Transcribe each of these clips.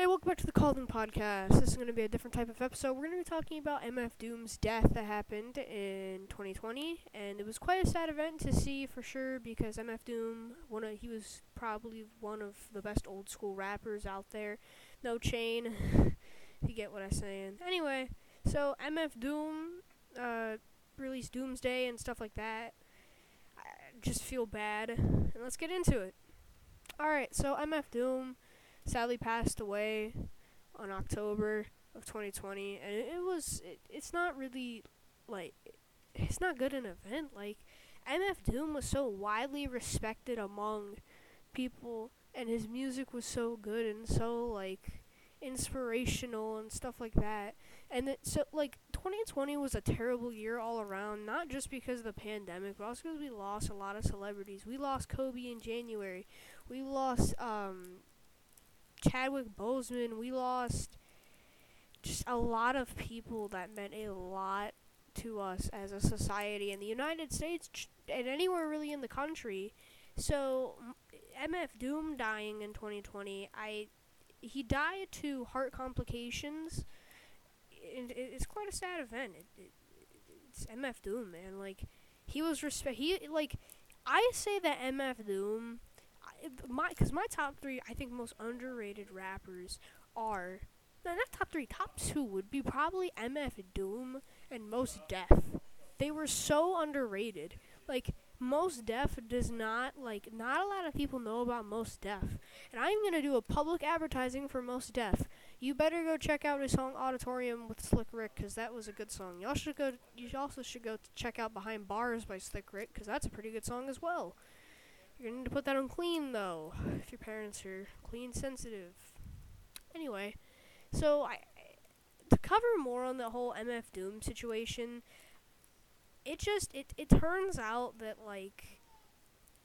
Hey, welcome back to the Culling Podcast. This is going to be a different type of episode. We're going to be talking about MF Doom's death that happened in 2020, and it was quite a sad event to see for sure because MF Doom, one of, he was probably one of the best old school rappers out there. No chain, you get what I'm saying. Anyway, so MF Doom uh, released Doomsday and stuff like that. I just feel bad, and let's get into it. All right, so MF Doom sadly passed away on October of 2020, and it, was it, it's not really like it's not good an event. Like MF Doom was so widely respected among people, and his music was so good and so like inspirational and stuff like that. And it, so like 2020 was a terrible year all around, not just because of the pandemic, but also because we lost a lot of celebrities. We lost Kobe in January. We lost um Chadwick Boseman. We lost just a lot of people that meant a lot to us as a society in the United States and anywhere really in the country. So MF Doom dying in 2020, I he died to heart complications. It, it's quite a sad event. It, it, it's MF Doom, man. Like he was respect. He like I say that MF Doom my because my top three I think most underrated rappers are no not top three top two would be probably MF Doom and Mos Def. They were so underrated. Like Mos Def does not like not a lot of people know about Mos Def, and I'm gonna do a public advertising for Mos Def. You better go check out his song Auditorium with Slick Rick because that was a good song. Y'all should go. You also should go check out Behind Bars by Slick Rick because that's a pretty good song as well. You're gonna need to put that on clean though, if your parents are clean sensitive. Anyway, so I to cover more on the whole MF Doom situation, it just it it turns out that like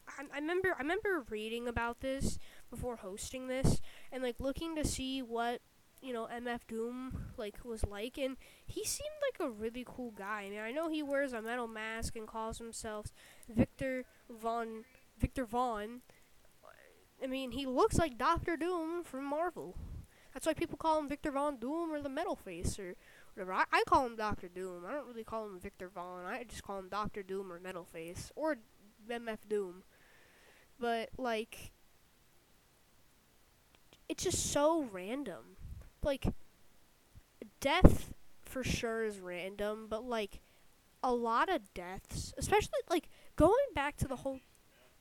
I, I remember I remember reading about this before hosting this and like looking to see what you know MF Doom like was like and he seemed like a really cool guy. I mean I know he wears a metal mask and calls himself Victor von Viktor Vaughn. I mean, he looks like Doctor Doom from Marvel. That's why people call him Victor Von Doom or the Metal Face or whatever. I, I call him Doctor Doom. I don't really call him Viktor Vaughn. I just call him Doctor Doom or Metal Face or MF Doom. But like, it's just so random. Like, death for sure is random, but like, a lot of deaths, especially like going back to the whole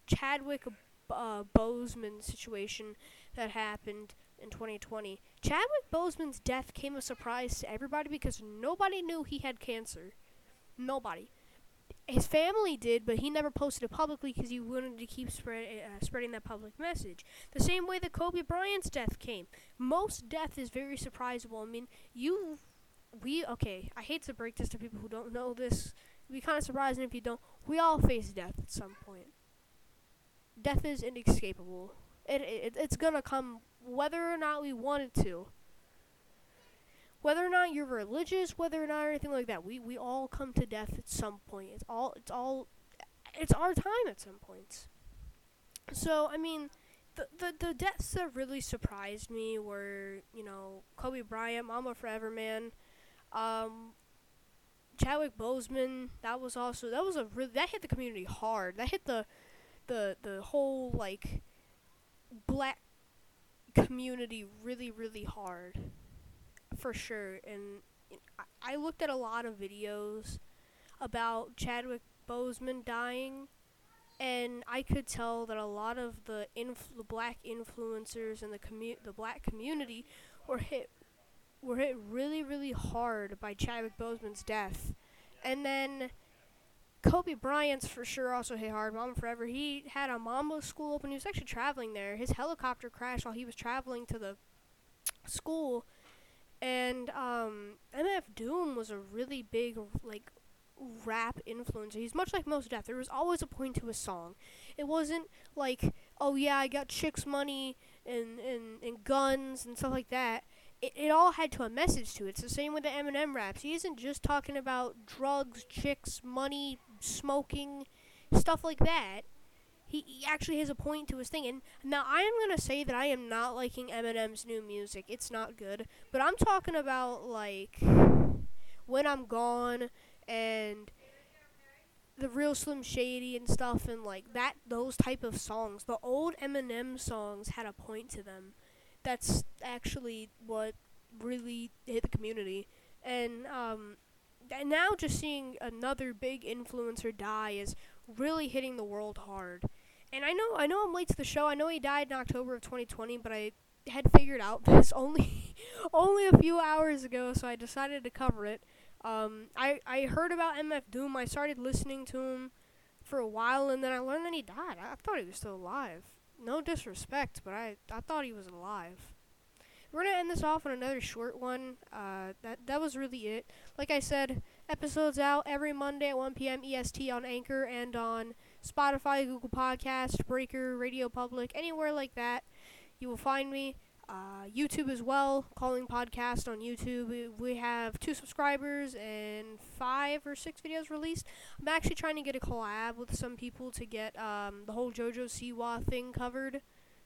Chadwick uh, Boseman situation that happened in 2020. Chadwick Boseman's death came as a surprise to everybody because nobody knew he had cancer. Nobody. His family did, but he never posted it publicly because he wanted to keep spread, uh, spreading that public message. The same way that Kobe Bryant's death came. Most death is very surprisable. I mean, you, we, okay, I hate to break this to people who don't know this. It'd be kind of surprising if you don't. We all face death at some point death is inescapable. It, it it's gonna come whether or not we want it to. Whether or not you're religious, whether or not anything like that, we we all come to death at some point. It's all it's all it's our time at some points. So I mean, the the the deaths that really surprised me were you know Kobe Bryant, Mamba Forever Man, um, Chadwick Boseman. That was also that was a really that hit the community hard. That hit the the the whole like black community really really hard for sure. And I looked at a lot of videos about Chadwick Boseman dying and I could tell that a lot of the inf- the black influencers and the commu- the black community were hit were hit really really hard by Chadwick Boseman's death. And then Kobe Bryant's for sure also hit hard. Mamba Forever. He had a Mamba school open. He was actually traveling there. His helicopter crashed while he was traveling to the school. And um, MF Doom was a really big like rap influencer. He's much like Mos Def. There was always a point to his song. It wasn't like, oh yeah, I got chicks money and, and, and guns and stuff like that it, it all had to a message to it. It's the same with the Eminem raps. He isn't just talking about drugs, chicks, money, smoking, stuff like that. he, he actually has a point to his thing. And now I am gonna say that I am not liking Eminem's new music. It's not good. But I'm talking about like when I'm gone and the real Slim Shady and stuff and like that those type of songs. The old Eminem songs had a point to them. That's actually what really hit the community. And um and now just seeing another big influencer die is really hitting the world hard. And I know I know I'm late to the show. I know he died in October of 2020, but I had figured out this only only a few hours ago, so I decided to cover it. Um, I I heard about MF Doom. I started listening to him for a while, and then I learned that he died. I, I thought he was still alive. No disrespect, but I I thought he was alive. We're gonna end this off on another short one. Uh, that that was really it. Like I said, episodes out every Monday at 1 p.m. EST on Anchor and on Spotify, Google Podcast, Breaker, Radio Public, anywhere like that. You will find me. Uh, YouTube as well, Culling Podcast on YouTube. We, have two subscribers and five or six videos released. I'm actually trying to get a collab with some people to get um, the whole JoJo Siwa thing covered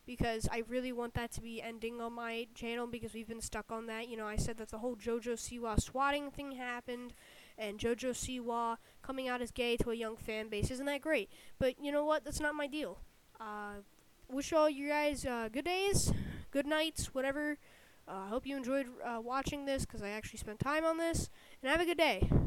because I really want that to be ending on my channel because we've been stuck on that. You know, I said that the whole JoJo Siwa swatting thing happened and JoJo Siwa coming out as gay to a young fan base. Isn't that great? But you know what? That's not my deal. Uh, wish all you guys uh, good days good nights, whatever. I uh, hope you enjoyed uh, watching this because I actually spent time on this. And have a good day.